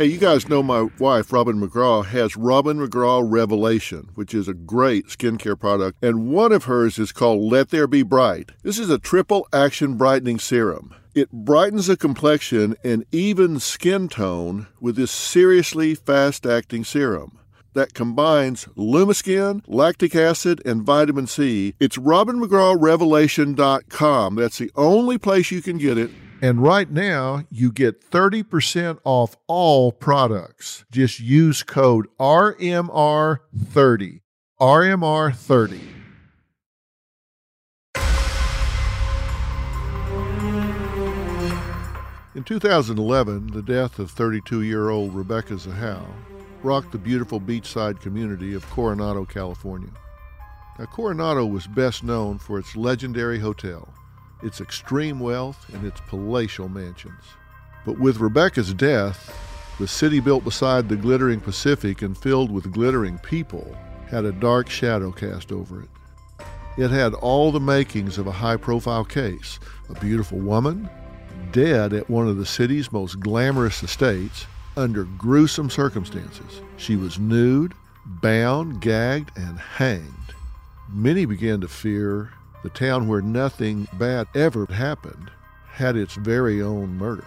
Hey, you guys know my wife, Robin McGraw, has Robin McGraw Revelation, which is a great skincare product, and one of hers is called Let There Be Bright. This is a triple action brightening serum. It brightens the complexion and even skin tone with this seriously fast acting serum that combines Lumiskin, lactic acid, and vitamin C. It's RobinMcGrawRevelation.com. That's the only place you can get it. And right now, you get 30% off all products. Just use code RMR30. RMR30. In 2011, the death of 32 year old Rebecca Zahau rocked the beautiful beachside community of Coronado, California. Now, Coronado was best known for its legendary hotel, its extreme wealth, and its palatial mansions. But with Rebecca's death, the city built beside the glittering Pacific and filled with glittering people had a dark shadow cast over it. It had all the makings of a high profile case a beautiful woman, dead at one of the city's most glamorous estates, under gruesome circumstances. She was nude, bound, gagged, and hanged. Many began to fear the town where nothing bad ever happened had its very own murder.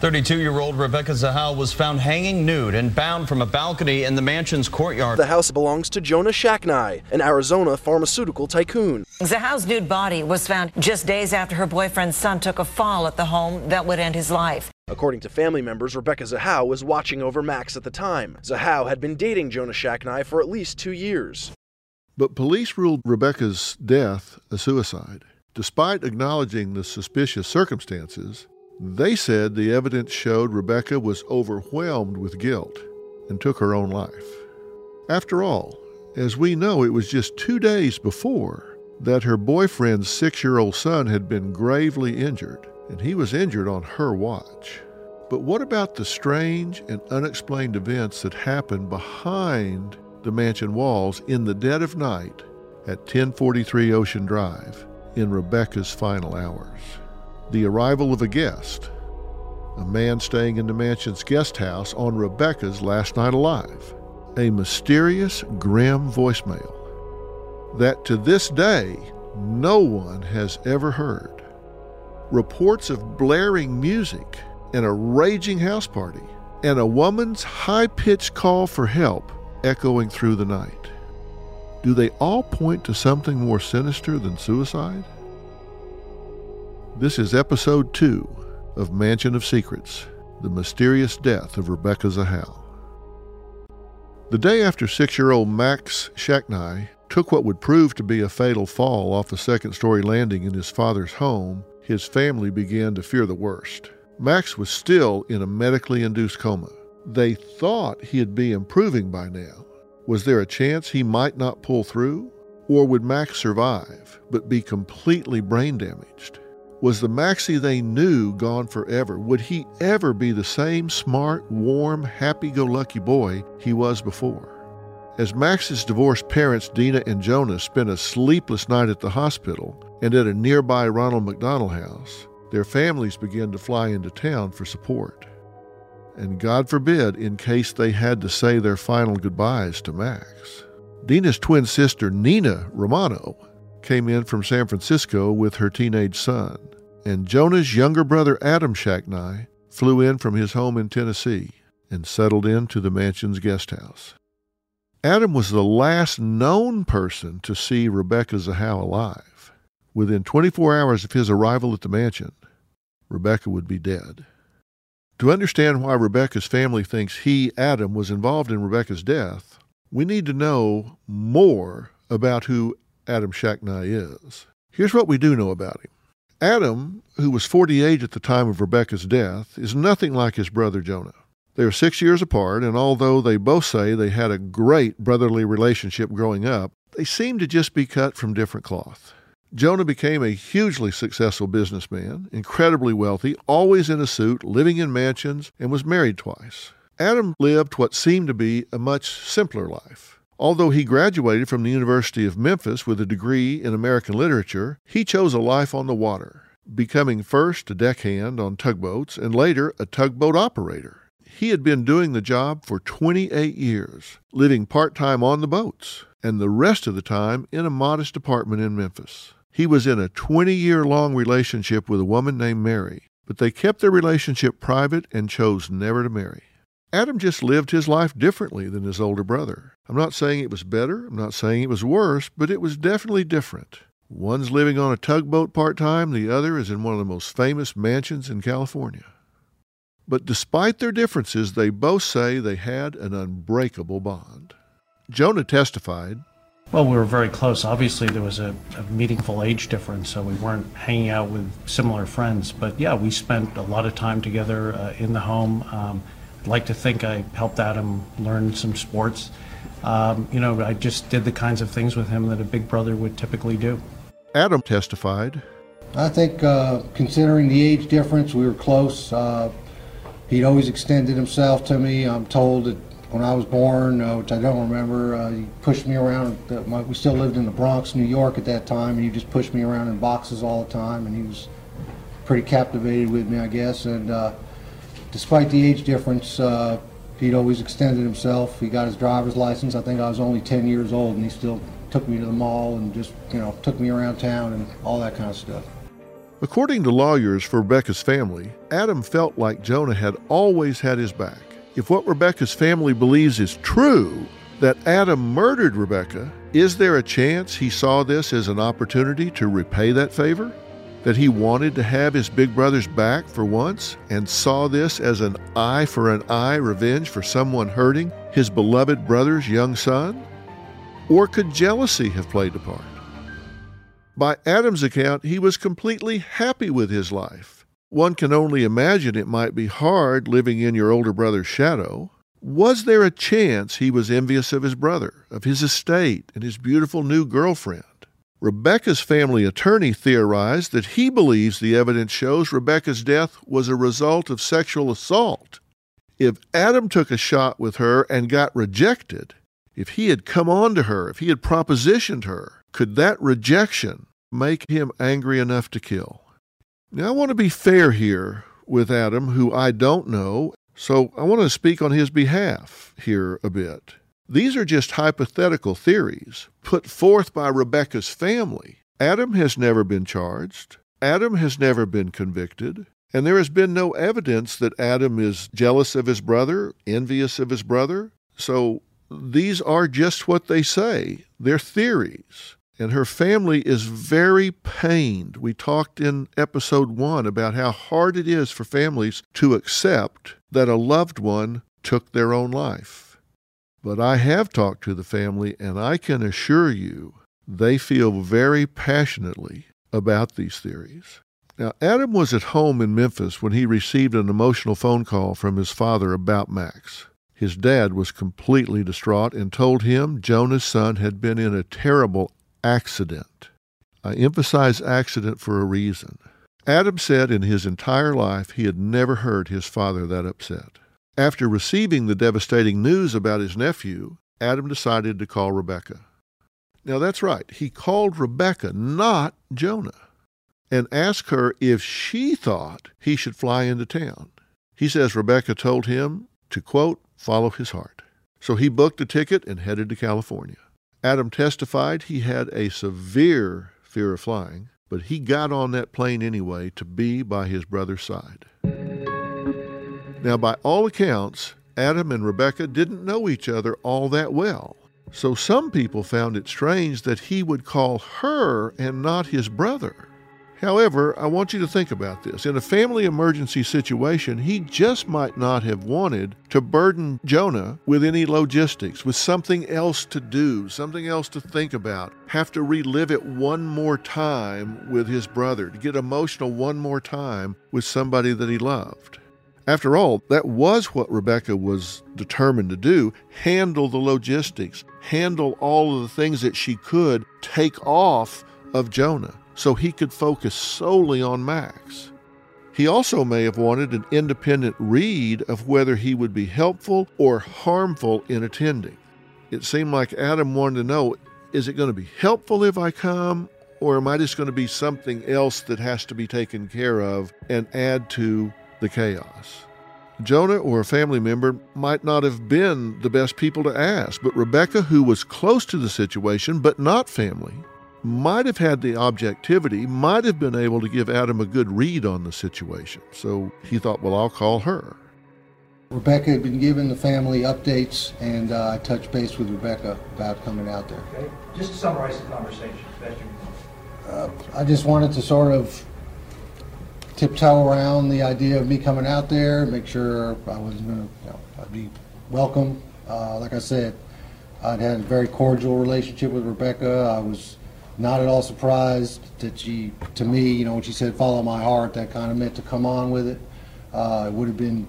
32 year old Rebecca Zahau was found hanging nude and bound from a balcony in the mansion's courtyard. The house belongs to Jonah Shacknai, an Arizona pharmaceutical tycoon. Zahau's nude body was found just days after her boyfriend's son took a fall at the home that would end his life. According to family members, Rebecca Zahau was watching over Max at the time. Zahau had been dating Jonah Shacknai for at least two years. But police ruled Rebecca's death a suicide. Despite acknowledging the suspicious circumstances, they said the evidence showed Rebecca was overwhelmed with guilt and took her own life. After all, as we know, it was just two days before that her boyfriend's six year old son had been gravely injured, and he was injured on her watch. But what about the strange and unexplained events that happened behind the mansion walls in the dead of night at 1043 Ocean Drive in Rebecca's final hours? the arrival of a guest, a man staying in the mansion's guest house on Rebecca's last night alive, a mysterious, grim voicemail that to this day no one has ever heard. Reports of blaring music and a raging house party, and a woman's high pitched call for help echoing through the night. Do they all point to something more sinister than suicide? This is episode two of Mansion of Secrets The Mysterious Death of Rebecca Zahau. The day after six year old Max Shacknai took what would prove to be a fatal fall off the second story landing in his father's home, his family began to fear the worst. Max was still in a medically induced coma. They thought he'd be improving by now. Was there a chance he might not pull through? Or would Max survive, but be completely brain damaged? Was the Maxie they knew gone forever? Would he ever be the same smart, warm, happy go lucky boy he was before? As Max's divorced parents, Dina and Jonah, spent a sleepless night at the hospital and at a nearby Ronald McDonald house, their families began to fly into town for support. And God forbid, in case they had to say their final goodbyes to Max. Dina's twin sister, Nina Romano, came in from San Francisco with her teenage son, and Jonah's younger brother Adam Shacknai flew in from his home in Tennessee and settled into the mansion's guest house. Adam was the last known person to see Rebecca Zahau alive. Within 24 hours of his arrival at the mansion, Rebecca would be dead. To understand why Rebecca's family thinks he, Adam, was involved in Rebecca's death, we need to know more about who Adam Shacknai is. Here's what we do know about him. Adam, who was 48 at the time of Rebecca's death, is nothing like his brother Jonah. They are six years apart, and although they both say they had a great brotherly relationship growing up, they seem to just be cut from different cloth. Jonah became a hugely successful businessman, incredibly wealthy, always in a suit, living in mansions, and was married twice. Adam lived what seemed to be a much simpler life. Although he graduated from the University of Memphis with a degree in American literature, he chose a life on the water, becoming first a deckhand on tugboats and later a tugboat operator. he had been doing the job for 28 years, living part time on the boats, and the rest of the time in a modest apartment in Memphis. He was in a 20 year long relationship with a woman named Mary, but they kept their relationship private and chose never to marry. Adam just lived his life differently than his older brother. I'm not saying it was better, I'm not saying it was worse, but it was definitely different. One's living on a tugboat part time, the other is in one of the most famous mansions in California. But despite their differences, they both say they had an unbreakable bond. Jonah testified Well, we were very close. Obviously, there was a, a meaningful age difference, so we weren't hanging out with similar friends. But yeah, we spent a lot of time together uh, in the home. Um, I'd like to think I helped Adam learn some sports. Um, you know, I just did the kinds of things with him that a big brother would typically do. Adam testified I think, uh, considering the age difference, we were close. Uh, he'd always extended himself to me. I'm told that when I was born, uh, which I don't remember, uh, he pushed me around. The, my, we still lived in the Bronx, New York at that time, and he just pushed me around in boxes all the time, and he was pretty captivated with me, I guess. And uh, despite the age difference, uh, he'd always extended himself. He got his driver's license. I think I was only 10 years old, and he still took me to the mall and just, you know, took me around town and all that kind of stuff. According to lawyers for Rebecca's family, Adam felt like Jonah had always had his back. If what Rebecca's family believes is true, that Adam murdered Rebecca, is there a chance he saw this as an opportunity to repay that favor? That he wanted to have his big brother's back for once and saw this as an eye for an eye revenge for someone hurting his beloved brother's young son? Or could jealousy have played a part? By Adam's account, he was completely happy with his life. One can only imagine it might be hard living in your older brother's shadow. Was there a chance he was envious of his brother, of his estate, and his beautiful new girlfriend? Rebecca's family attorney theorized that he believes the evidence shows Rebecca's death was a result of sexual assault. If Adam took a shot with her and got rejected, if he had come on to her, if he had propositioned her, could that rejection make him angry enough to kill? Now, I want to be fair here with Adam, who I don't know, so I want to speak on his behalf here a bit. These are just hypothetical theories put forth by Rebecca's family. Adam has never been charged. Adam has never been convicted. And there has been no evidence that Adam is jealous of his brother, envious of his brother. So these are just what they say. They're theories and her family is very pained. We talked in episode one about how hard it is for families to accept that a loved one took their own life. But I have talked to the family, and I can assure you they feel very passionately about these theories. Now, Adam was at home in Memphis when he received an emotional phone call from his father about Max. His dad was completely distraught and told him Jonah's son had been in a terrible accident. I emphasize accident for a reason. Adam said in his entire life he had never heard his father that upset. After receiving the devastating news about his nephew, Adam decided to call Rebecca. Now that's right, he called Rebecca, not Jonah, and asked her if she thought he should fly into town. He says Rebecca told him to, quote, follow his heart. So he booked a ticket and headed to California. Adam testified he had a severe fear of flying, but he got on that plane anyway to be by his brother's side. Now, by all accounts, Adam and Rebecca didn't know each other all that well. So some people found it strange that he would call her and not his brother. However, I want you to think about this. In a family emergency situation, he just might not have wanted to burden Jonah with any logistics, with something else to do, something else to think about, have to relive it one more time with his brother, to get emotional one more time with somebody that he loved. After all, that was what Rebecca was determined to do handle the logistics, handle all of the things that she could take off of Jonah so he could focus solely on Max. He also may have wanted an independent read of whether he would be helpful or harmful in attending. It seemed like Adam wanted to know is it going to be helpful if I come, or am I just going to be something else that has to be taken care of and add to the chaos? Jonah or a family member might not have been the best people to ask, but Rebecca, who was close to the situation but not family, might have had the objectivity, might have been able to give Adam a good read on the situation. So he thought, well, I'll call her. Rebecca had been giving the family updates, and uh, I touched base with Rebecca about coming out there. Okay, just to summarize the conversation, best you can. Uh, I just wanted to sort of tiptoe around the idea of me coming out there, make sure I wasn't going to, you know, I'd be welcome. Uh, like I said, I'd had a very cordial relationship with Rebecca. I was not at all surprised that she, to me, you know, when she said follow my heart, that kind of meant to come on with it. Uh, it would have been,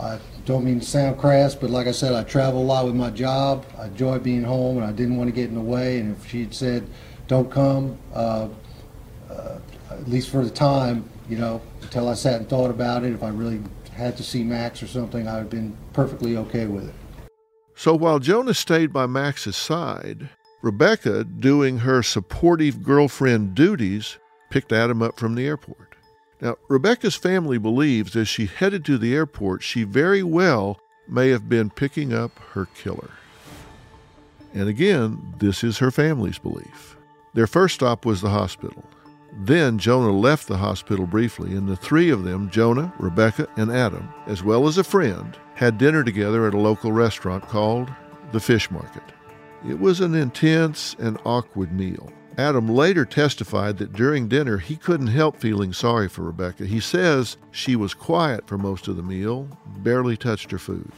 I don't mean to sound crass, but like I said, I travel a lot with my job. I enjoy being home and I didn't want to get in the way. And if she had said, don't come, uh, uh, at least for the time, you know, until I sat and thought about it, if I really had to see Max or something, I would have been perfectly okay with it. So while Jonah stayed by Max's side, Rebecca, doing her supportive girlfriend duties, picked Adam up from the airport. Now, Rebecca's family believes as she headed to the airport, she very well may have been picking up her killer. And again, this is her family's belief. Their first stop was the hospital. Then Jonah left the hospital briefly, and the three of them, Jonah, Rebecca, and Adam, as well as a friend, had dinner together at a local restaurant called the Fish Market. It was an intense and awkward meal. Adam later testified that during dinner he couldn't help feeling sorry for Rebecca. He says she was quiet for most of the meal, barely touched her food.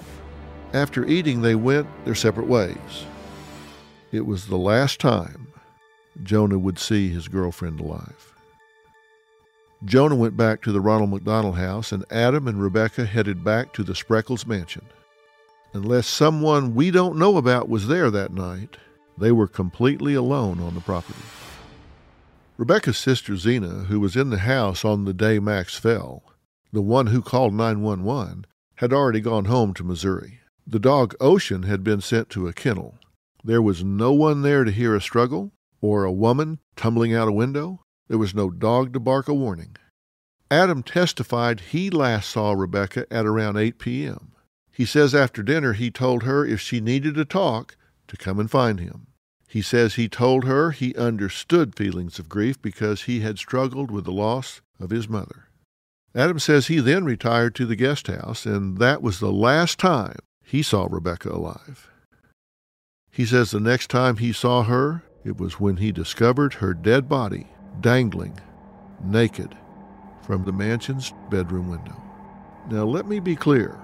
After eating, they went their separate ways. It was the last time Jonah would see his girlfriend alive. Jonah went back to the Ronald McDonald house, and Adam and Rebecca headed back to the Spreckels mansion. Unless someone we don't know about was there that night, they were completely alone on the property. Rebecca's sister Xena, who was in the house on the day Max fell, the one who called 911, had already gone home to Missouri. The dog Ocean had been sent to a kennel. There was no one there to hear a struggle or a woman tumbling out a window. There was no dog to bark a warning. Adam testified he last saw Rebecca at around 8 p.m. He says after dinner he told her if she needed to talk, to come and find him. He says he told her he understood feelings of grief because he had struggled with the loss of his mother. Adam says he then retired to the guest house, and that was the last time he saw Rebecca alive. He says the next time he saw her, it was when he discovered her dead body dangling, naked, from the mansion's bedroom window. Now, let me be clear.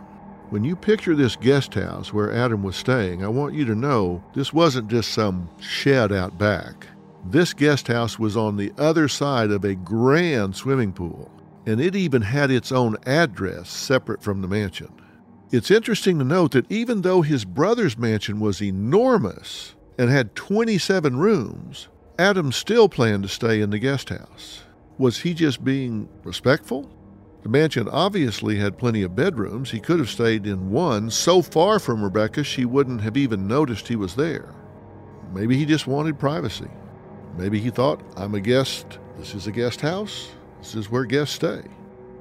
When you picture this guest house where Adam was staying, I want you to know this wasn't just some shed out back. This guest house was on the other side of a grand swimming pool, and it even had its own address separate from the mansion. It's interesting to note that even though his brother's mansion was enormous and had 27 rooms, Adam still planned to stay in the guest house. Was he just being respectful? The mansion obviously had plenty of bedrooms. He could have stayed in one so far from Rebecca she wouldn't have even noticed he was there. Maybe he just wanted privacy. Maybe he thought, I'm a guest. This is a guest house. This is where guests stay.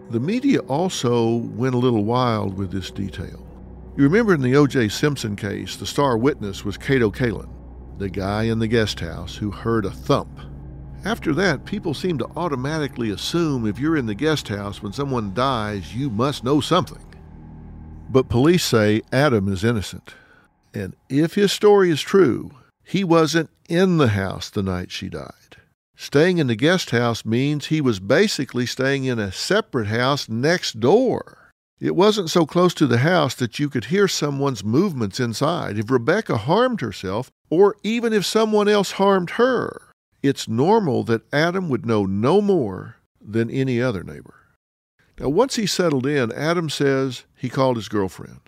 The media also went a little wild with this detail. You remember in the O.J. Simpson case, the star witness was Kato Kaelin, the guy in the guest house who heard a thump after that, people seem to automatically assume if you're in the guest house when someone dies, you must know something. But police say Adam is innocent. And if his story is true, he wasn't in the house the night she died. Staying in the guest house means he was basically staying in a separate house next door. It wasn't so close to the house that you could hear someone's movements inside. If Rebecca harmed herself, or even if someone else harmed her, it's normal that Adam would know no more than any other neighbor. Now, once he settled in, Adam says he called his girlfriend.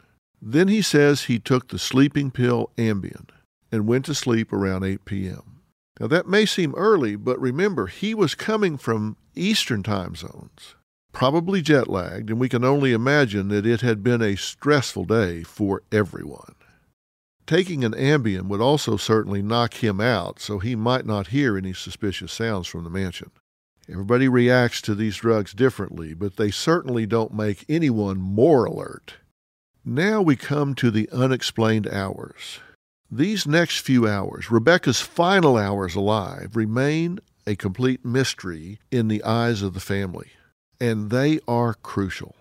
Then he says he took the sleeping pill Ambien and went to sleep around 8 p.m. Now, that may seem early, but remember, he was coming from Eastern time zones, probably jet lagged, and we can only imagine that it had been a stressful day for everyone. Taking an Ambien would also certainly knock him out, so he might not hear any suspicious sounds from the mansion. Everybody reacts to these drugs differently, but they certainly don't make anyone more alert. Now we come to the unexplained hours. These next few hours, Rebecca's final hours alive, remain a complete mystery in the eyes of the family, and they are crucial.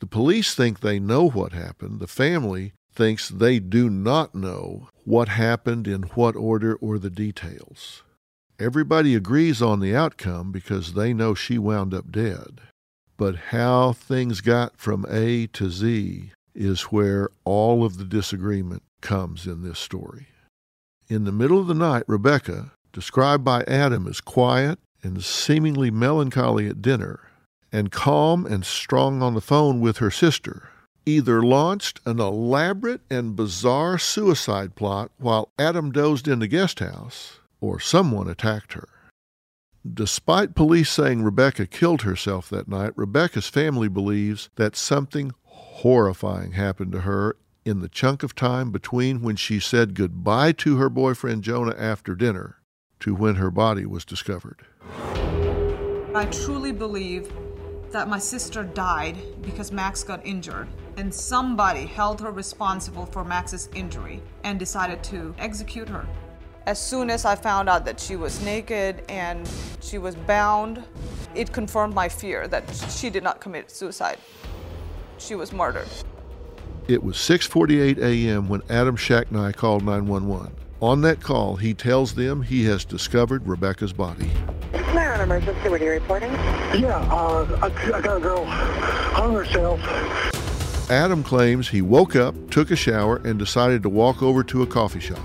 The police think they know what happened. The family thinks they do not know what happened in what order or the details. Everybody agrees on the outcome because they know she wound up dead. But how things got from A to Z is where all of the disagreement comes in this story. In the middle of the night, Rebecca, described by Adam as quiet and seemingly melancholy at dinner, and calm and strong on the phone with her sister, either launched an elaborate and bizarre suicide plot while Adam dozed in the guest house, or someone attacked her. Despite police saying Rebecca killed herself that night, Rebecca's family believes that something horrifying happened to her in the chunk of time between when she said goodbye to her boyfriend Jonah after dinner to when her body was discovered. I truly believe that my sister died because Max got injured, and somebody held her responsible for Max's injury and decided to execute her. As soon as I found out that she was naked and she was bound, it confirmed my fear that she did not commit suicide. She was murdered. It was 6:48 a.m. when Adam Shacknai called 911. On that call, he tells them he has discovered Rebecca's body. Maryland Emergency, what are you reporting? Yeah, uh, I, I got a girl hung herself. Adam claims he woke up, took a shower, and decided to walk over to a coffee shop.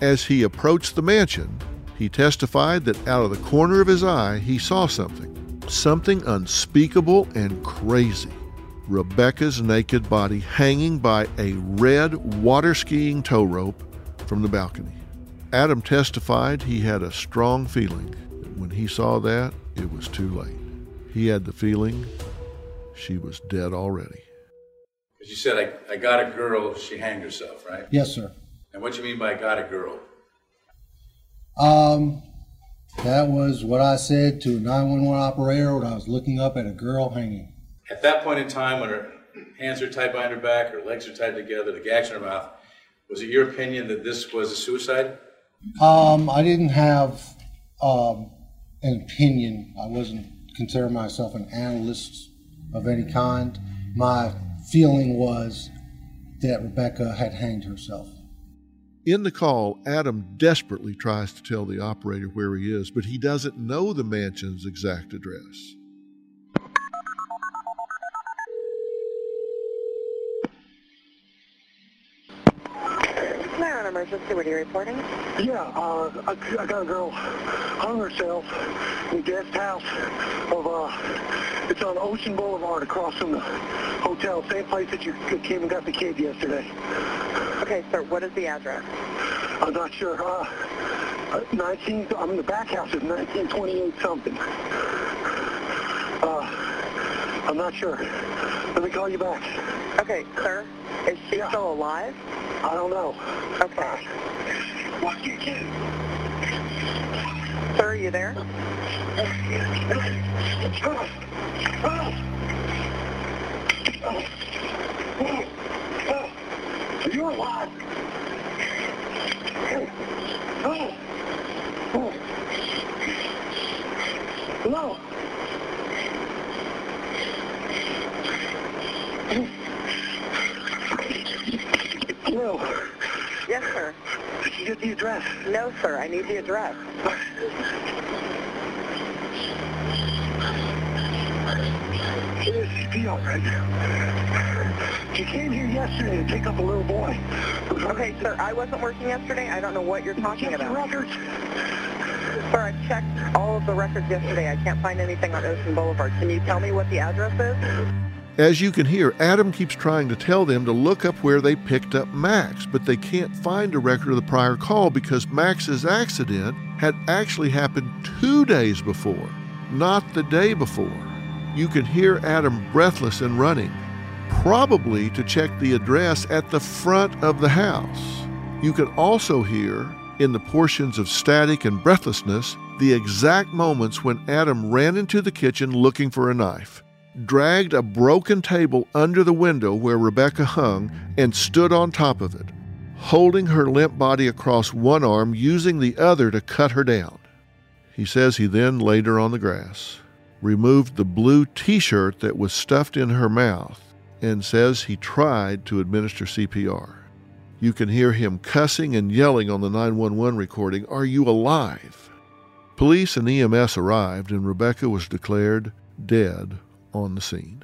As he approached the mansion, he testified that out of the corner of his eye, he saw something. Something unspeakable and crazy. Rebecca's naked body hanging by a red water skiing tow rope from the balcony. Adam testified he had a strong feeling when he saw that, it was too late. He had the feeling she was dead already. You said, I, I got a girl, she hanged herself, right? Yes, sir. And what do you mean by I got a girl? Um, that was what I said to a 911 operator when I was looking up at a girl hanging. At that point in time, when her hands are tied behind her back, her legs are tied together, the gags in her mouth, was it your opinion that this was a suicide? Um, I didn't have um, an opinion. I wasn't considering myself an analyst of any kind. My feeling was that Rebecca had hanged herself. In the call, Adam desperately tries to tell the operator where he is, but he doesn't know the mansion's exact address. Emergency, what are you reporting? Yeah, uh, I, I got a girl hung herself in a guest house of, uh, it's on Ocean Boulevard across from the hotel, same place that you came and got the kid yesterday. Okay, sir, what is the address? I'm not sure. Uh, uh, 19, I mean, the back house is 1928 something. Uh, I'm not sure. Let me call you back. Okay, sir, is she Yeah. still alive? I don't know. Okay. What you do? Sir, are you there? Are you alive? Oh. Oh. Hello? Hello? Yes, sir. Did you get the address? No, sir, I need the address. It is CP right. She came here yesterday to pick up a little boy. Okay, sir, I wasn't working yesterday. I don't know what you're talking about. records. Sir, I checked all of the records yesterday. I can't find anything on Ocean Boulevard. Can you tell me what the address is? As you can hear, Adam keeps trying to tell them to look up where they picked up Max, but they can't find a record of the prior call because Max's accident had actually happened two days before, not the day before. You can hear Adam breathless and running, probably to check the address at the front of the house. You can also hear, in the portions of static and breathlessness, the exact moments when Adam ran into the kitchen looking for a knife, dragged a broken table under the window where Rebecca hung, and stood on top of it, holding her limp body across one arm, using the other to cut her down. He says he then laid her on the grass, removed the blue t shirt that was stuffed in her mouth, and says he tried to administer CPR. You can hear him cussing and yelling on the 911 recording, Are you alive? Police and EMS arrived, and Rebecca was declared dead on the scene.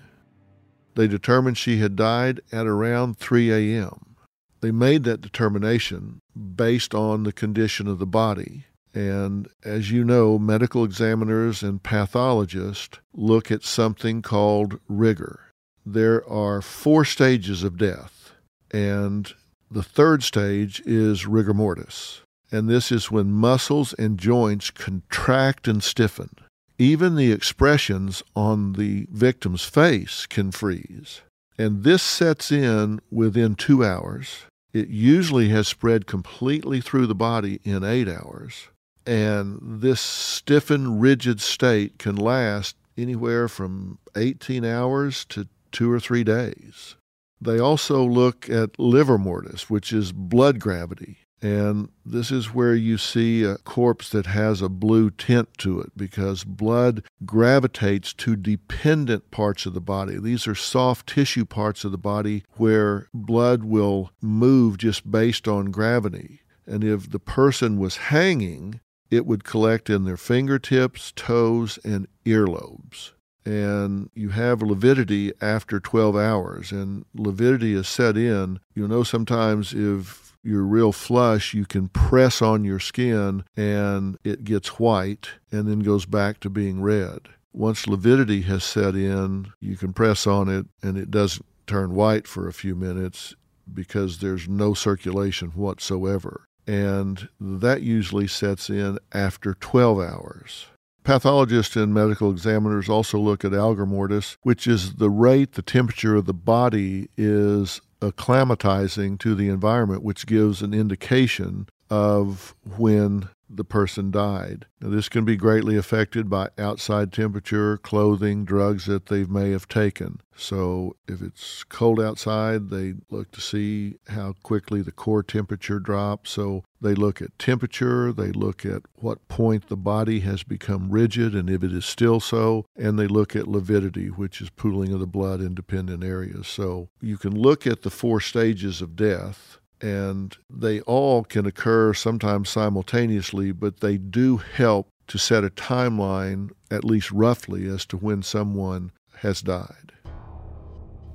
They determined she had died at around 3 a.m. They made that determination based on the condition of the body. And as you know, medical examiners and pathologists look at something called rigor. There are four stages of death, and the third stage is rigor mortis, and this is when muscles and joints contract and stiffen. Even the expressions on the victim's face can freeze. And this sets in within two hours. It usually has spread completely through the body in eight hours. And this stiffened, rigid state can last anywhere from 18 hours to two or three days. They also look at livor mortis, which is blood gravity. And this is where you see a corpse that has a blue tint to it because blood gravitates to dependent parts of the body. These are soft tissue parts of the body where blood will move just based on gravity. And if the person was hanging, it would collect in their fingertips, toes, and earlobes and you have lividity after 12 hours, and lividity is set in. You'll know sometimes if you're real flush, you can press on your skin and it gets white and then goes back to being red. Once lividity has set in, you can press on it and it doesn't turn white for a few minutes because there's no circulation whatsoever. And that usually sets in after 12 hours. Pathologists and medical examiners also look at algor mortis, which is the rate the temperature of the body is acclimatizing to the environment, which gives an indication of when the person died. Now, this can be greatly affected by outside temperature, clothing, drugs that they may have taken. So, if it's cold outside, they look to see how quickly the core temperature drops. So, they look at temperature, they look at what point the body has become rigid and if it is still so, and they look at lividity, which is pooling of the blood in dependent areas. So, you can look at the four stages of death and they all can occur sometimes simultaneously, but they do help to set a timeline, at least roughly, as to when someone has died.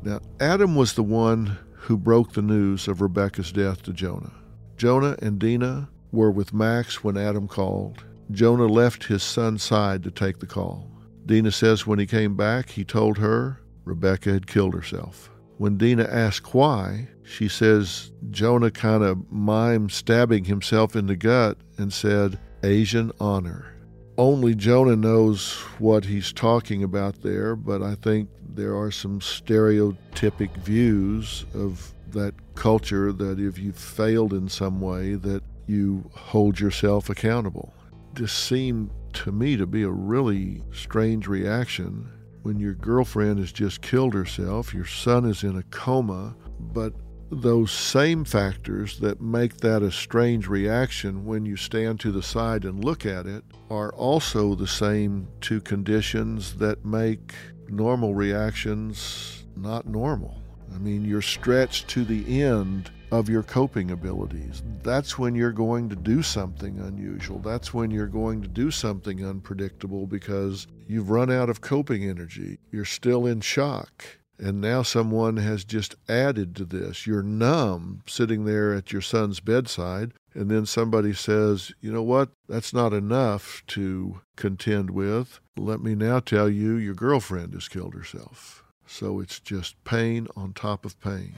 Now, Adam was the one who broke the news of Rebecca's death to Jonah. Jonah and Dina were with Max when Adam called. Jonah left his son's side to take the call. Dina says when he came back, he told her Rebecca had killed herself. When Dina asked why, she says Jonah kind of mimed stabbing himself in the gut and said, Asian honor. Only Jonah knows what he's talking about there, but I think there are some stereotypic views of that culture that if you failed in some way that you hold yourself accountable. This seemed to me to be a really strange reaction when your girlfriend has just killed herself, your son is in a coma, but those same factors that make that a strange reaction when you stand to the side and look at it are also the same two conditions that make normal reactions not normal. I mean, you're stretched to the end of your coping abilities. That's when you're going to do something unusual. That's when you're going to do something unpredictable because you've run out of coping energy. You're still in shock. And now someone has just added to this. You're numb sitting there at your son's bedside, and then somebody says, You know what? That's not enough to contend with. Let me now tell you your girlfriend has killed herself. So it's just pain on top of pain.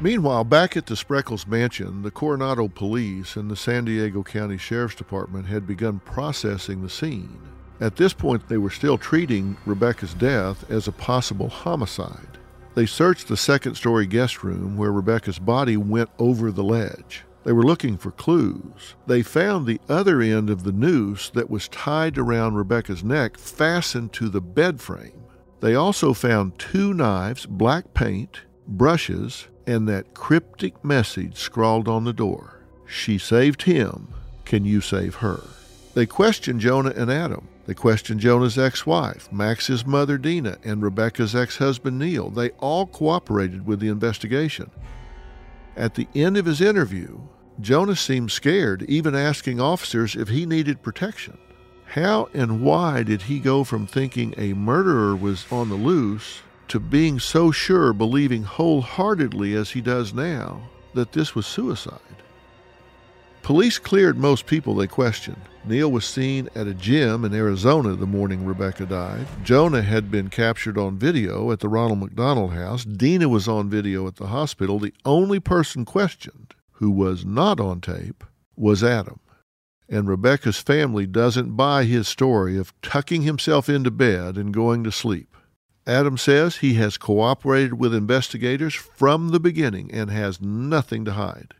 Meanwhile, back at the Spreckels mansion, the Coronado Police and the San Diego County Sheriff's Department had begun processing the scene. At this point, they were still treating Rebecca's death as a possible homicide. They searched the second story guest room where Rebecca's body went over the ledge. They were looking for clues. They found the other end of the noose that was tied around Rebecca's neck fastened to the bed frame. They also found two knives, black paint, brushes, and that cryptic message scrawled on the door She saved him. Can you save her? They questioned Jonah and Adam. They questioned Jonah's ex wife, Max's mother Dina, and Rebecca's ex husband Neil. They all cooperated with the investigation. At the end of his interview, Jonah seemed scared, even asking officers if he needed protection. How and why did he go from thinking a murderer was on the loose to being so sure, believing wholeheartedly as he does now, that this was suicide? Police cleared most people they questioned. Neil was seen at a gym in Arizona the morning Rebecca died. Jonah had been captured on video at the Ronald McDonald House. Dina was on video at the hospital. The only person questioned who was not on tape was Adam. And Rebecca's family doesn't buy his story of tucking himself into bed and going to sleep. Adam says he has cooperated with investigators from the beginning and has nothing to hide.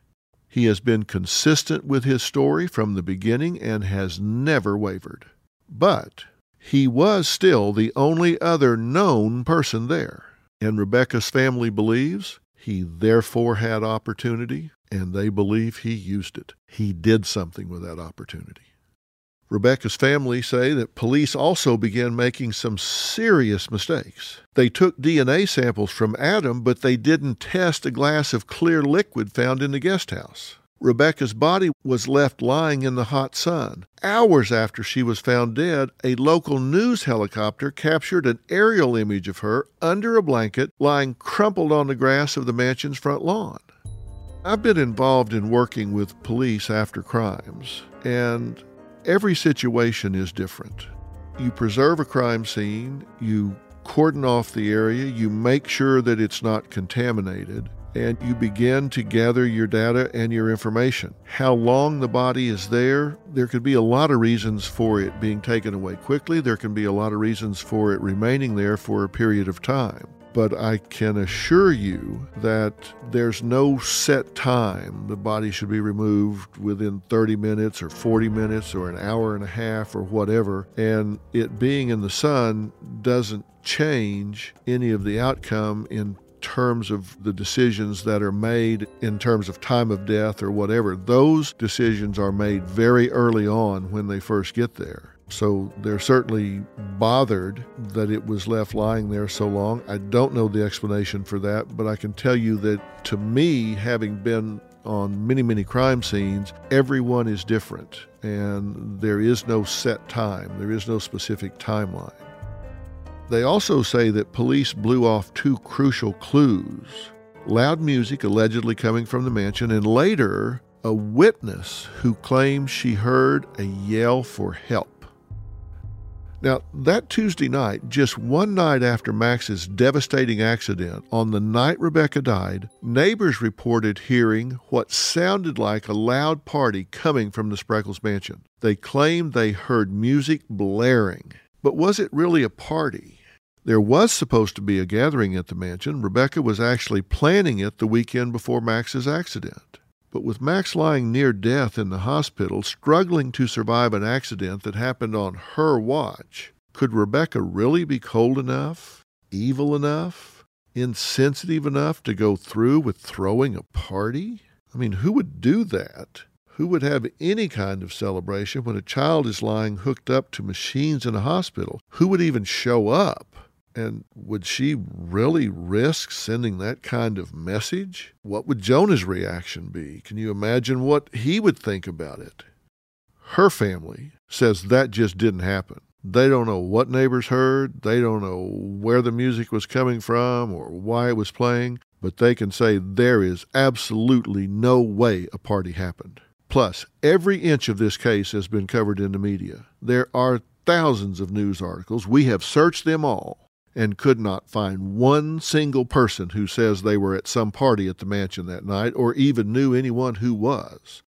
He has been consistent with his story from the beginning and has never wavered. But he was still the only other known person there. And Rebecca's family believes he therefore had opportunity, and they believe he used it. He did something with that opportunity. Rebecca's family say that police also began making some serious mistakes. They took DNA samples from Adam, but they didn't test a glass of clear liquid found in the guest house. Rebecca's body was left lying in the hot sun. Hours after she was found dead, a local news helicopter captured an aerial image of her under a blanket lying crumpled on the grass of the mansion's front lawn. I've been involved in working with police after crimes, and every situation is different. You preserve a crime scene, you cordon off the area, you make sure that it's not contaminated, and you begin to gather your data and your information. How long the body is there, there could be a lot of reasons for it being taken away quickly. There can be a lot of reasons for it remaining there for a period of time but I can assure you that there's no set time. The body should be removed within 30 minutes or 40 minutes or an hour and a half or whatever. And it being in the sun doesn't change any of the outcome in terms of the decisions that are made in terms of time of death or whatever. Those decisions are made very early on when they first get there. So they're certainly bothered that it was left lying there so long. I don't know the explanation for that, but I can tell you that to me, having been on many, many crime scenes, everyone is different, and there is no set time, there is no specific timeline. They also say that police blew off two crucial clues loud music allegedly coming from the mansion, and later, a witness who claims she heard a yell for help. Now, that Tuesday night, just one night after Max's devastating accident, on the night Rebecca died, neighbors reported hearing what sounded like a loud party coming from the Spreckels mansion. They claimed they heard music blaring. But was it really a party? There was supposed to be a gathering at the mansion. Rebecca was actually planning it the weekend before Max's accident. But with Max lying near death in the hospital, struggling to survive an accident that happened on her watch, could Rebecca really be cold enough, evil enough, insensitive enough to go through with throwing a party? I mean, who would do that? Who would have any kind of celebration when a child is lying hooked up to machines in a hospital? Who would even show up? And would she really risk sending that kind of message? What would Jonah's reaction be? Can you imagine what he would think about it? Her family says that just didn't happen. They don't know what neighbors heard, they don't know where the music was coming from or why it was playing, but they can say there is absolutely no way a party happened. Plus, every inch of this case has been covered in the media. There are thousands of news articles. We have searched them all and could not find one single person who says they were at some party at the mansion that night or even knew anyone who was.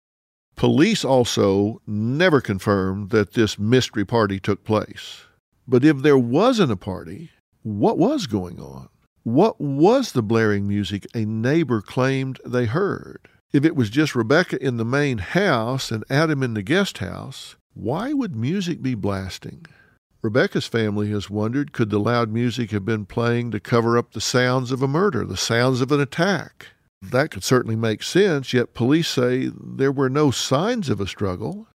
Police also never confirmed that this mystery party took place. But if there wasn't a party, what was going on? What was the blaring music a neighbor claimed they heard? If it was just Rebecca in the main house and Adam in the guest house, why would music be blasting? Rebecca's family has wondered could the loud music have been playing to cover up the sounds of a murder, the sounds of an attack? That could certainly make sense, yet police say there were no signs of a struggle.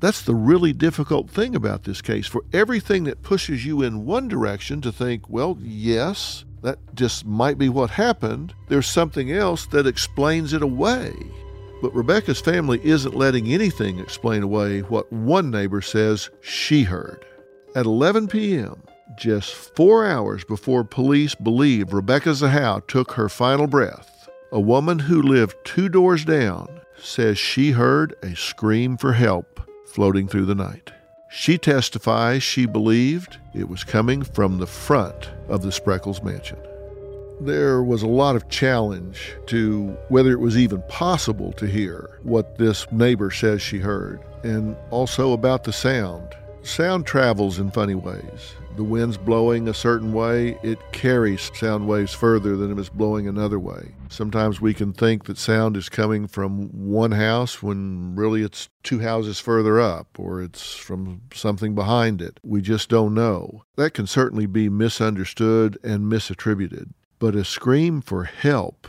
That's the really difficult thing about this case. For everything that pushes you in one direction to think, well, yes, that just might be what happened, there's something else that explains it away. But Rebecca's family isn't letting anything explain away what one neighbor says she heard. At 11 p.m., just four hours before police believe Rebecca Zahau took her final breath, a woman who lived two doors down says she heard a scream for help floating through the night. She testifies she believed it was coming from the front of the Spreckels mansion. There was a lot of challenge to whether it was even possible to hear what this neighbor says she heard, and also about the sound. Sound travels in funny ways the wind's blowing a certain way, it carries sound waves further than if it's blowing another way. Sometimes we can think that sound is coming from one house when really it's two houses further up or it's from something behind it. We just don't know. That can certainly be misunderstood and misattributed. But a scream for help,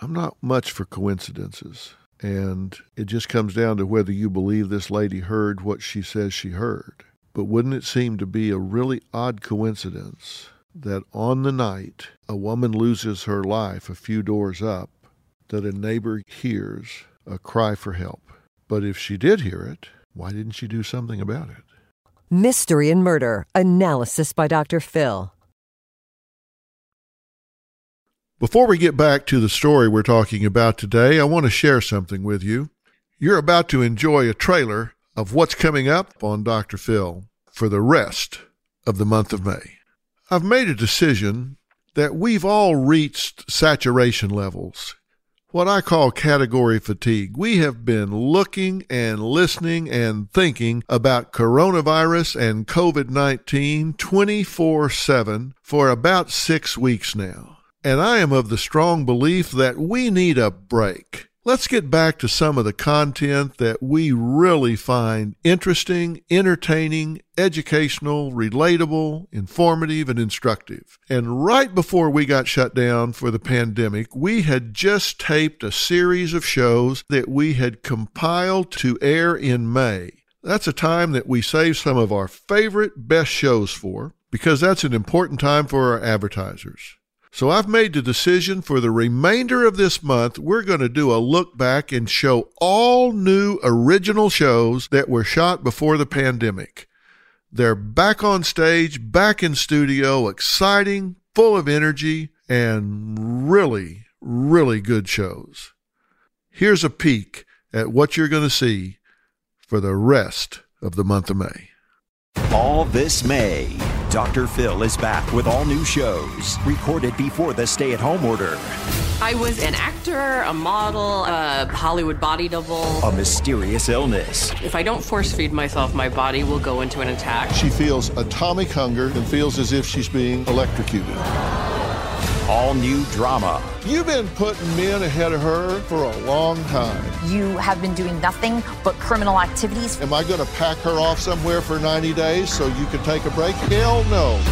I'm not much for coincidences. And it just comes down to whether you believe this lady heard what she says she heard. But wouldn't it seem to be a really odd coincidence that on the night a woman loses her life a few doors up, that a neighbor hears a cry for help? But if she did hear it, why didn't she do something about it? Mystery and Murder Analysis by Dr. Phil. Before we get back to the story we're talking about today, I want to share something with you. You're about to enjoy a trailer of what's coming up on Dr. Phil for the rest of the month of May. I've made a decision that we've all reached saturation levels, what I call category fatigue. We have been looking and listening and thinking about coronavirus and COVID 19 24 7 for about six weeks now. And I am of the strong belief that we need a break. Let's get back to some of the content that we really find interesting, entertaining, educational, relatable, informative, and instructive. And right before we got shut down for the pandemic, we had just taped a series of shows that we had compiled to air in May. That's a time that we save some of our favorite, best shows for because that's an important time for our advertisers. So I've made the decision for the remainder of this month, we're going to do a look back and show all new original shows that were shot before the pandemic. They're back on stage, back in studio, exciting, full of energy, and really, really good shows. Here's a peek at what you're going to see for the rest of the month of May. All this May, Dr. Phil is back with all new shows recorded before the stay at home order. I was an actor, a model, a Hollywood body double. A mysterious illness. If I don't force feed myself, my body will go into an attack. She feels atomic hunger and feels as if she's being electrocuted. All new drama. You've been putting men ahead of her for a long time. You have been doing nothing but criminal activities. Am I going to pack her off somewhere for 90 days so you can take a break? Hell no.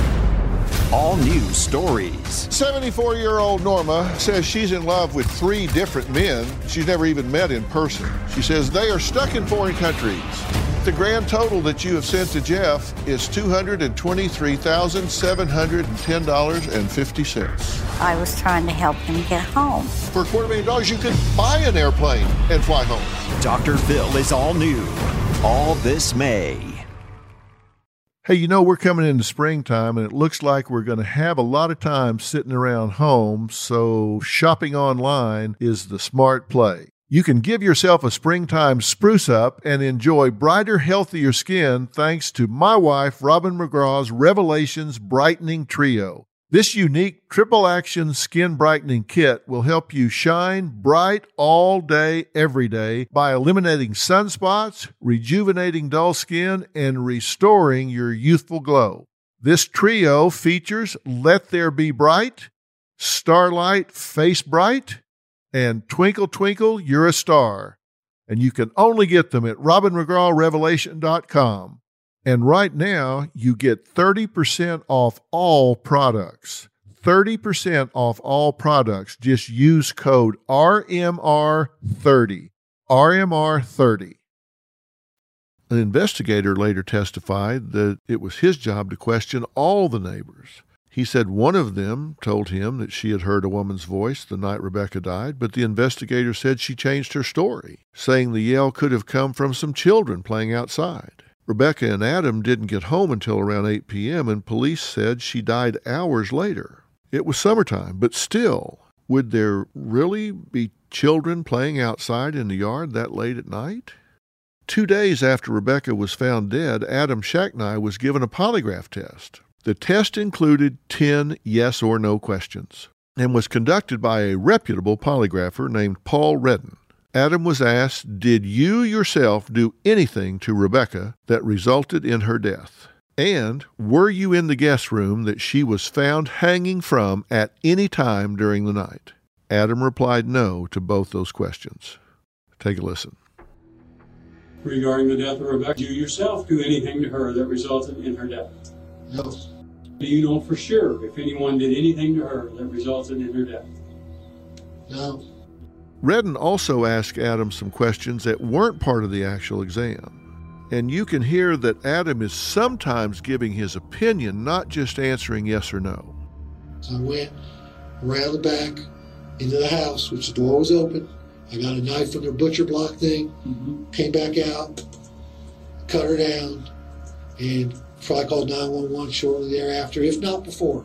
All new stories. 74 year old Norma says she's in love with three different men she's never even met in person. She says they are stuck in foreign countries. The grand total that you have sent to Jeff is $223,710.50. I was trying to help him get home. For a quarter million dollars, you could buy an airplane and fly home. Dr. Phil is all new. All this May. Hey, you know, we're coming into springtime and it looks like we're going to have a lot of time sitting around home, so shopping online is the smart play. You can give yourself a springtime spruce up and enjoy brighter, healthier skin thanks to my wife, Robin McGraw's Revelations Brightening Trio. This unique triple action skin brightening kit will help you shine bright all day, every day by eliminating sunspots, rejuvenating dull skin, and restoring your youthful glow. This trio features Let There Be Bright, Starlight Face Bright, and Twinkle Twinkle, You're a Star. And you can only get them at robinmcgrawrevelation.com. And right now, you get 30% off all products. 30% off all products. Just use code RMR30. RMR30. An investigator later testified that it was his job to question all the neighbors. He said one of them told him that she had heard a woman's voice the night Rebecca died, but the investigator said she changed her story, saying the yell could have come from some children playing outside. Rebecca and Adam didn't get home until around 8 p.m., and police said she died hours later. It was summertime, but still, would there really be children playing outside in the yard that late at night? Two days after Rebecca was found dead, Adam Shacknai was given a polygraph test. The test included 10 yes or no questions and was conducted by a reputable polygrapher named Paul Redden. Adam was asked, Did you yourself do anything to Rebecca that resulted in her death? And were you in the guest room that she was found hanging from at any time during the night? Adam replied no to both those questions. Take a listen. Regarding the death of Rebecca, you yourself do anything to her that resulted in her death? No. Do you know for sure if anyone did anything to her that resulted in her death? No. Redden also asked Adam some questions that weren't part of the actual exam. And you can hear that Adam is sometimes giving his opinion, not just answering yes or no. So I went around the back into the house, which the door was open. I got a knife from their butcher block thing, Mm-hmm. came back out, cut her down, and probably called 911 shortly thereafter, if not before.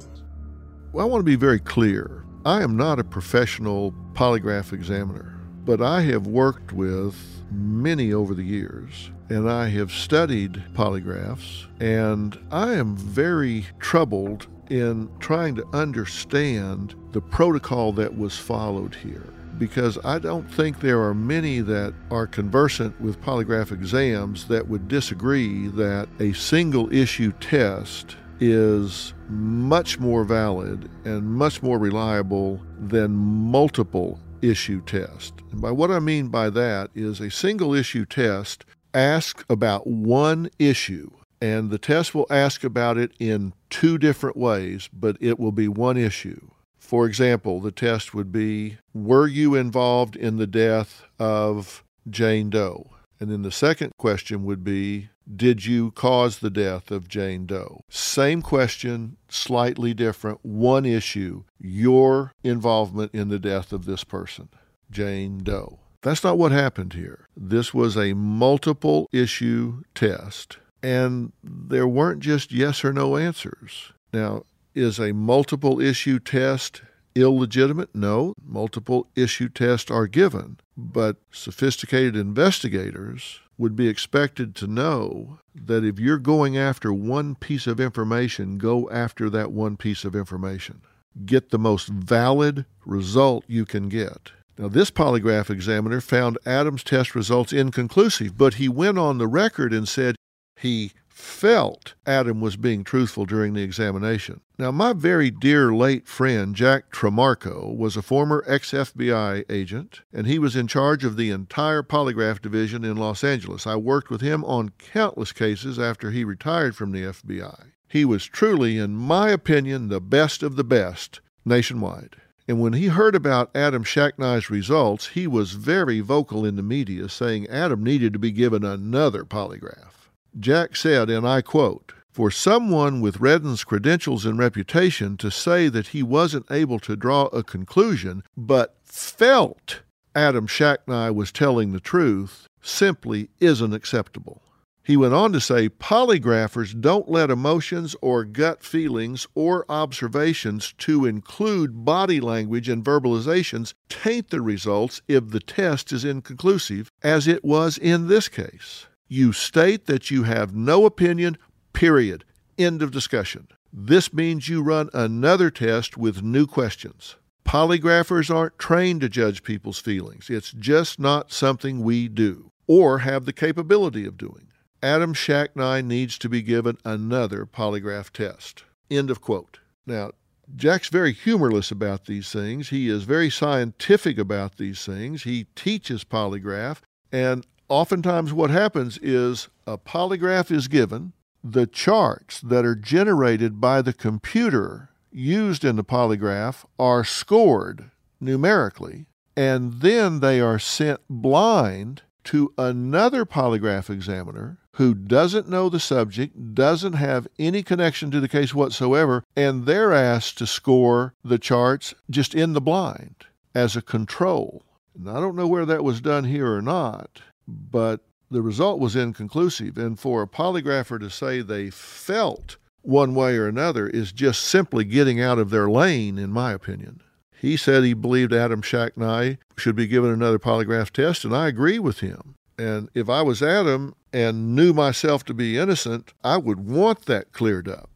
Well, I want to be very clear. I am not a professional polygraph examiner, but I have worked with many over the years, and I have studied polygraphs, and I am very troubled in trying to understand the protocol that was followed here. Because I don't think there are many that are conversant with polygraph exams that would disagree that a single issue test is much more valid and much more reliable than multiple issue tests. And by what I mean by that is a single issue test asks about one issue and the test will ask about it in two different ways, but it will be one issue. For example, the test would be Were you involved in the death of Jane Doe? And then the second question would be Did you cause the death of Jane Doe? Same question, slightly different, one issue your involvement in the death of this person, Jane Doe. That's not what happened here. This was a multiple issue test, and there weren't just yes or no answers. Now, is a multiple issue test illegitimate? No, multiple issue tests are given, but sophisticated investigators would be expected to know that if you're going after one piece of information, go after that one piece of information. Get the most valid result you can get. Now, this polygraph examiner found Adam's test results inconclusive, but he went on the record and said he felt Adam was being truthful during the examination. Now, my very dear late friend Jack Trimarco was a former ex FBI agent, and he was in charge of the entire polygraph division in Los Angeles. I worked with him on countless cases after he retired from the FBI. He was truly, in my opinion, the best of the best nationwide. And when he heard about Adam Shacknai's results, he was very vocal in the media, saying Adam needed to be given another polygraph. Jack said, and I quote, For someone with Redden's credentials and reputation to say that he wasn't able to draw a conclusion, but felt Adam Shacknai was telling the truth, simply isn't acceptable. He went on to say polygraphers don't let emotions or gut feelings or observations to include body language and verbalizations taint the results if the test is inconclusive, as it was in this case. You state that you have no opinion, period. End of discussion. This means you run another test with new questions. Polygraphers aren't trained to judge people's feelings. It's just not something we do or have the capability of doing. Adam Shacknai needs to be given another polygraph test. End of quote. Now, Jack's very humorless about these things. He is very scientific about these things. He teaches polygraph. And oftentimes, what happens is a polygraph is given, the charts that are generated by the computer used in the polygraph are scored numerically, and then they are sent blind to another polygraph examiner who doesn't know the subject, doesn't have any connection to the case whatsoever, and they're asked to score the charts just in the blind as a control. And I don't know where that was done here or not, but the result was inconclusive. And for a polygrapher to say they felt one way or another is just simply getting out of their lane, in my opinion. He said he believed Adam Shacknai should be given another polygraph test, and I agree with him. And if I was Adam and knew myself to be innocent, I would want that cleared up.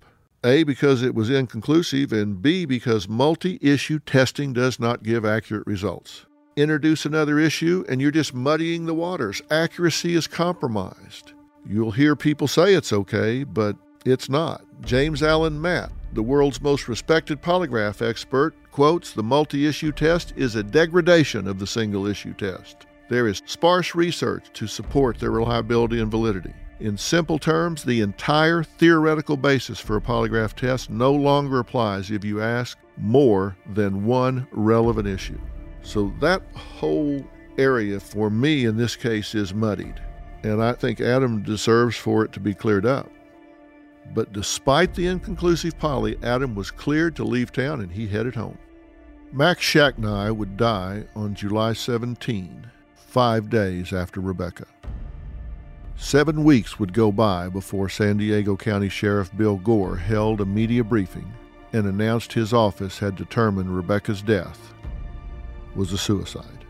A, because it was inconclusive, and B, because multi issue testing does not give accurate results. Introduce another issue, and you're just muddying the waters. Accuracy is compromised. You'll hear people say it's okay, but it's not. James Allen Matte, the world's most respected polygraph expert, quotes the multi issue test is a degradation of the single issue test. There is sparse research to support their reliability and validity. In simple terms, the entire theoretical basis for a polygraph test no longer applies if you ask more than one relevant issue. So that whole area for me in this case is muddied, and I think Adam deserves for it to be cleared up. But despite the inconclusive poly, Adam was cleared to leave town and he headed home. Max Shacknai would die on July 17, five days after Rebecca. Seven weeks would go by before San Diego County Sheriff Bill Gore held a media briefing and announced his office had determined Rebecca's death was a suicide.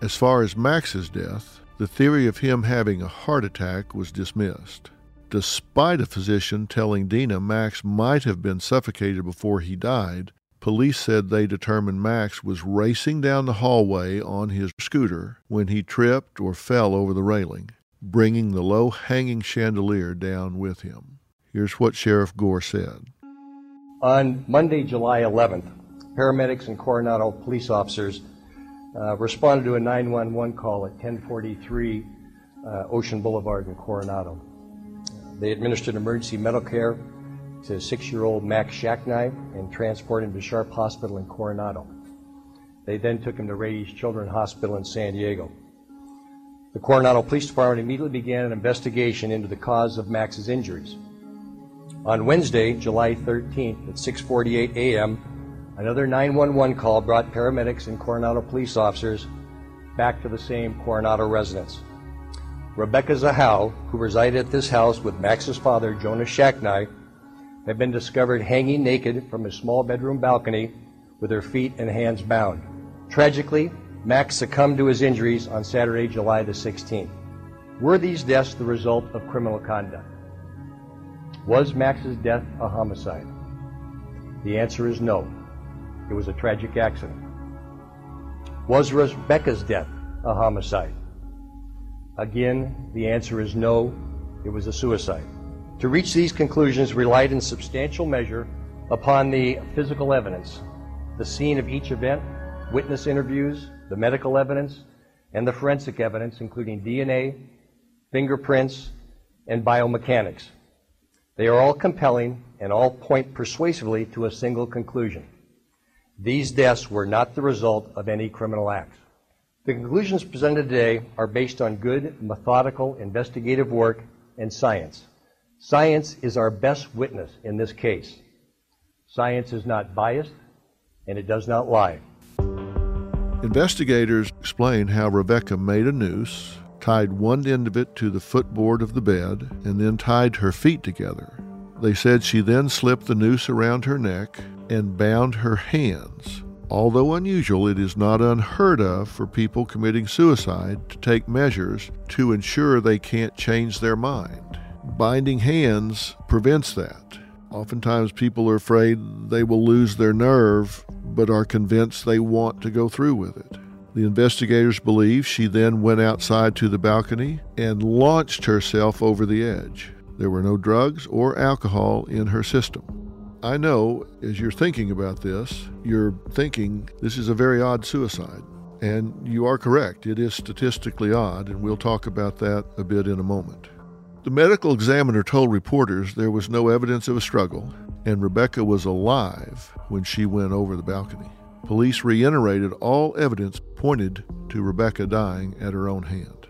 As far as Max's death, the theory of him having a heart attack was dismissed despite a physician telling Dina Max might have been suffocated before he died, police said they determined Max was racing down the hallway on his scooter when he tripped or fell over the railing, bringing the low hanging chandelier down with him. Here's what Sheriff Gore said. On Monday, July 11th, paramedics and Coronado police officers uh, responded to a 911 call at 1043 uh, Ocean Boulevard in Coronado. They administered emergency medical care to six-year-old Max Shacknai and transported him to Sharp Hospital in Coronado. They then took him to Rady Children's Hospital in San Diego. The Coronado Police Department immediately began an investigation into the cause of Max's injuries. On Wednesday, July 13th at 6:48 a.m., another 911 call brought paramedics and Coronado police officers back to the same Coronado residence. Rebecca Zahau, who resided at this house with Max's father, Jonas Shacknai, had been discovered hanging naked from a small bedroom balcony with her feet and hands bound. Tragically, Max succumbed to his injuries on Saturday, July the 16th. Were these deaths the result of criminal conduct? Was Max's death a homicide? The answer is no. It was a tragic accident. Was Rebecca's death a homicide? Again, the answer is no, it was a suicide. To reach these conclusions relied in substantial measure upon the physical evidence, the scene of each event, witness interviews, the medical evidence, and the forensic evidence, including DNA, fingerprints, and biomechanics. They are all compelling and all point persuasively to a single conclusion. These deaths were not the result of any criminal acts. The conclusions presented today are based on good, methodical, investigative work and science. Science is our best witness in this case. Science is not biased and it does not lie. Investigators explain how Rebecca made a noose, tied one end of it to the footboard of the bed, and then tied her feet together. They said she then slipped the noose around her neck and bound her hands Although unusual, it is not unheard of for people committing suicide to take measures to ensure they can't change their mind. Binding hands prevents that. Oftentimes, people are afraid they will lose their nerve, but are convinced they want to go through with it. The investigators believe she then went outside to the balcony and launched herself over the edge. There were no drugs or alcohol in her system. I know as you're thinking about this, you're thinking this is a very odd suicide. And you are correct, it is statistically odd, and we'll talk about that a bit in a moment. The medical examiner told reporters there was no evidence of a struggle, and Rebecca was alive when she went over the balcony. Police reiterated all evidence pointed to Rebecca dying at her own hand.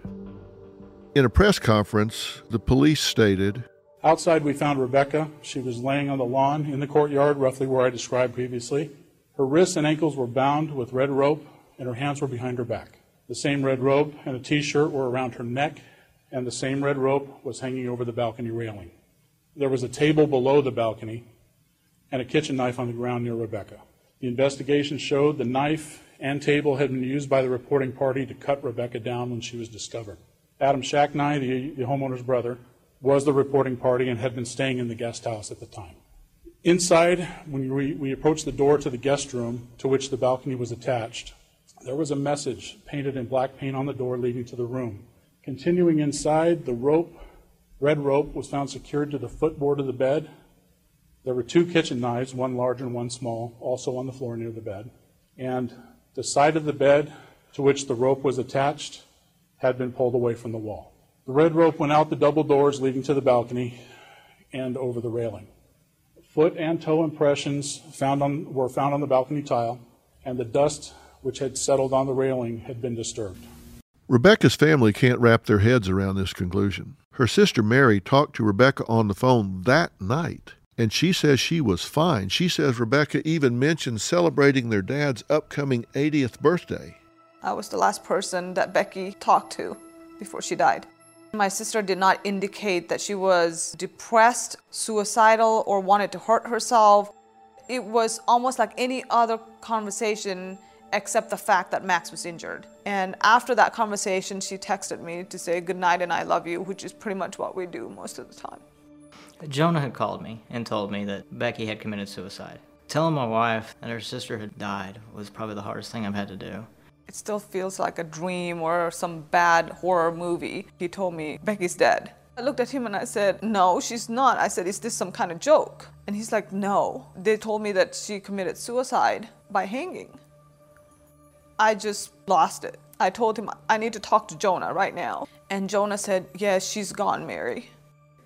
In a press conference, the police stated Outside, we found Rebecca. She was laying on the lawn in the courtyard, roughly where I described previously. Her wrists and ankles were bound with red rope, and her hands were behind her back. The same red rope and a t shirt were around her neck, and the same red rope was hanging over the balcony railing. There was a table below the balcony and a kitchen knife on the ground near Rebecca. The investigation showed the knife and table had been used by the reporting party to cut Rebecca down when she was discovered. Adam Shacknai, the, the homeowner's brother, was the reporting party and had been staying in the guest house at the time. Inside, when we, we approached the door to the guest room to which the balcony was attached, there was a message painted in black paint on the door leading to the room. Continuing inside, the rope, red rope, was found secured to the footboard of the bed. There were two kitchen knives, one large and one small, also on the floor near the bed. And the side of the bed to which the rope was attached had been pulled away from the wall. The red rope went out the double doors leading to the balcony and over the railing. Foot and toe impressions found on, were found on the balcony tile, and the dust which had settled on the railing had been disturbed. Rebecca's family can't wrap their heads around this conclusion. Her sister Mary talked to Rebecca on the phone that night, and she says she was fine. She says Rebecca even mentioned celebrating their dad's upcoming 80th birthday. I was the last person that Becky talked to before she died. My sister did not indicate that she was depressed, suicidal, or wanted to hurt herself. It was almost like any other conversation except the fact that Max was injured. And after that conversation, she texted me to say good night and I love you, which is pretty much what we do most of the time. Jonah had called me and told me that Becky had committed suicide. Telling my wife that her sister had died was probably the hardest thing I've had to do. It still feels like a dream or some bad horror movie. He told me, Becky's dead. I looked at him and I said, No, she's not. I said, Is this some kind of joke? And he's like, No. They told me that she committed suicide by hanging. I just lost it. I told him, I need to talk to Jonah right now. And Jonah said, Yes, yeah, she's gone, Mary.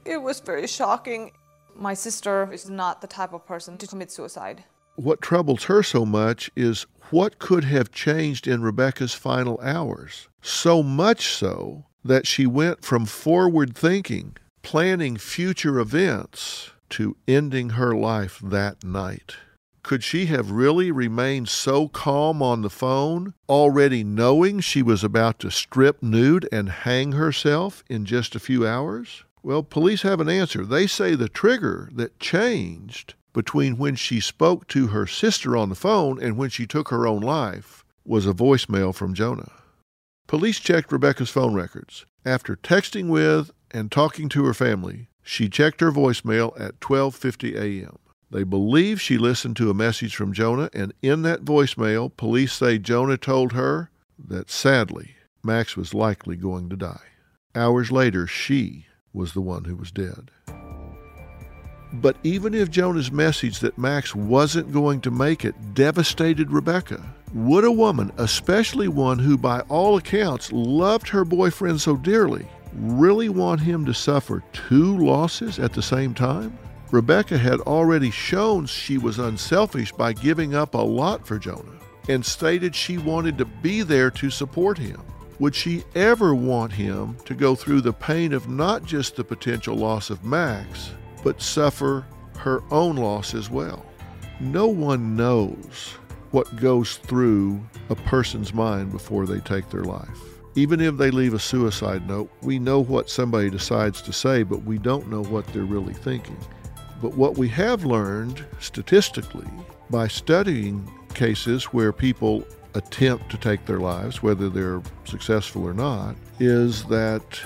It was very shocking. My sister is not the type of person to commit suicide. What troubles her so much is what could have changed in Rebecca's final hours? So much so that she went from forward thinking, planning future events, to ending her life that night. Could she have really remained so calm on the phone, already knowing she was about to strip nude and hang herself in just a few hours? Well, police have an answer. They say the trigger that changed between when she spoke to her sister on the phone and when she took her own life was a voicemail from Jonah. Police checked Rebecca's phone records. After texting with and talking to her family, she checked her voicemail at 12:50 a.m. They believe she listened to a message from Jonah and in that voicemail, police say Jonah told her that sadly Max was likely going to die. Hours later, she was the one who was dead. But even if Jonah's message that Max wasn't going to make it devastated Rebecca, would a woman, especially one who by all accounts loved her boyfriend so dearly, really want him to suffer two losses at the same time? Rebecca had already shown she was unselfish by giving up a lot for Jonah and stated she wanted to be there to support him. Would she ever want him to go through the pain of not just the potential loss of Max, but suffer her own loss as well. No one knows what goes through a person's mind before they take their life. Even if they leave a suicide note, we know what somebody decides to say, but we don't know what they're really thinking. But what we have learned statistically by studying cases where people attempt to take their lives, whether they're successful or not, is that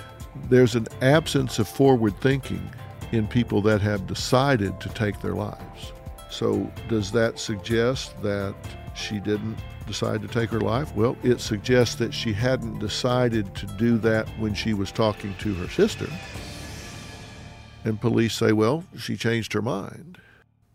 there's an absence of forward thinking in people that have decided to take their lives. So, does that suggest that she didn't decide to take her life? Well, it suggests that she hadn't decided to do that when she was talking to her sister. And police say, well, she changed her mind.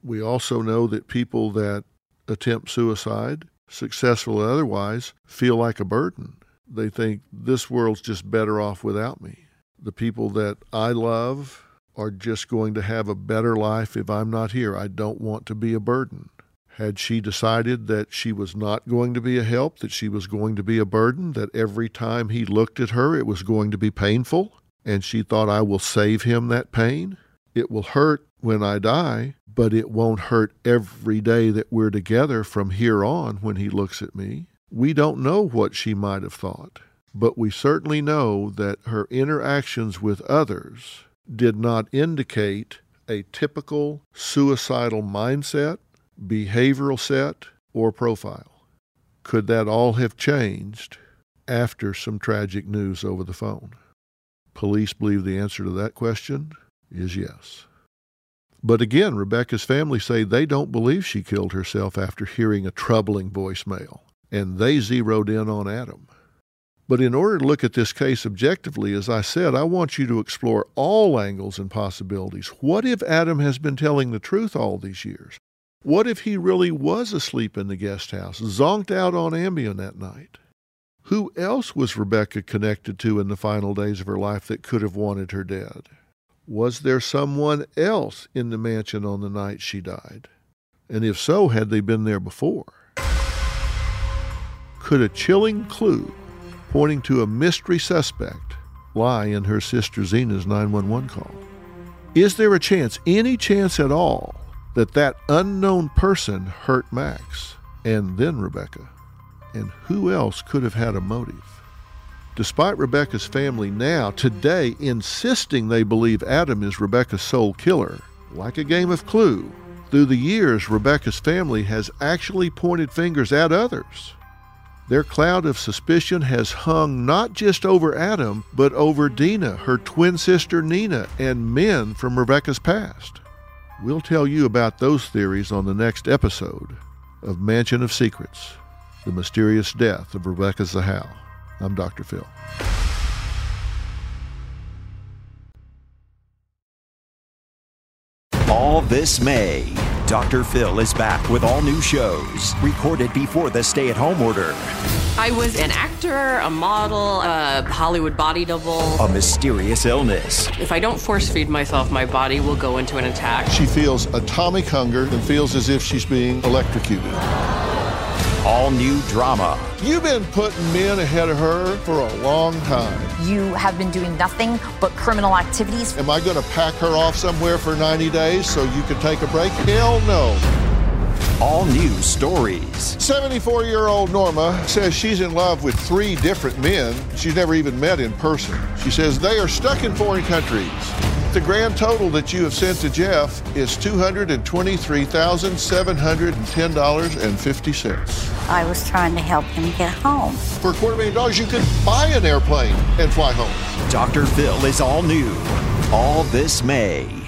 We also know that people that attempt suicide, successful or otherwise, feel like a burden. They think this world's just better off without me. The people that I love are just going to have a better life if I'm not here. I don't want to be a burden. Had she decided that she was not going to be a help, that she was going to be a burden, that every time he looked at her it was going to be painful, and she thought, I will save him that pain? It will hurt when I die, but it won't hurt every day that we're together from here on when he looks at me. We don't know what she might have thought, but we certainly know that her interactions with others did not indicate a typical suicidal mindset, behavioral set, or profile. Could that all have changed after some tragic news over the phone? Police believe the answer to that question is yes. But again, Rebecca's family say they don't believe she killed herself after hearing a troubling voicemail, and they zeroed in on Adam. But in order to look at this case objectively, as I said, I want you to explore all angles and possibilities. What if Adam has been telling the truth all these years? What if he really was asleep in the guest house, zonked out on Ambien that night? Who else was Rebecca connected to in the final days of her life that could have wanted her dead? Was there someone else in the mansion on the night she died? And if so, had they been there before? Could a chilling clue pointing to a mystery suspect lie in her sister Xena's 911 call? Is there a chance, any chance at all, that that unknown person hurt Max and then Rebecca? And who else could have had a motive? Despite Rebecca's family now, today, insisting they believe Adam is Rebecca's sole killer, like a game of clue, through the years, Rebecca's family has actually pointed fingers at others. Their cloud of suspicion has hung not just over Adam, but over Dina, her twin sister Nina, and men from Rebecca's past. We'll tell you about those theories on the next episode of Mansion of Secrets The Mysterious Death of Rebecca Zahau. I'm Dr. Phil. All this May, Dr. Phil is back with all new shows recorded before the stay at home order. I was an actor, a model, a Hollywood body double. A mysterious illness. If I don't force feed myself, my body will go into an attack. She feels atomic hunger and feels as if she's being electrocuted. All new drama. You've been putting men ahead of her for a long time. You have been doing nothing but criminal activities. Am I going to pack her off somewhere for 90 days so you can take a break? Hell no. All new stories. 74 year old Norma says she's in love with three different men she's never even met in person. She says they are stuck in foreign countries. The grand total that you have sent to Jeff is $223,710.50. I was trying to help him get home. For a quarter million dollars, you could buy an airplane and fly home. Dr. Phil is all new. All this May.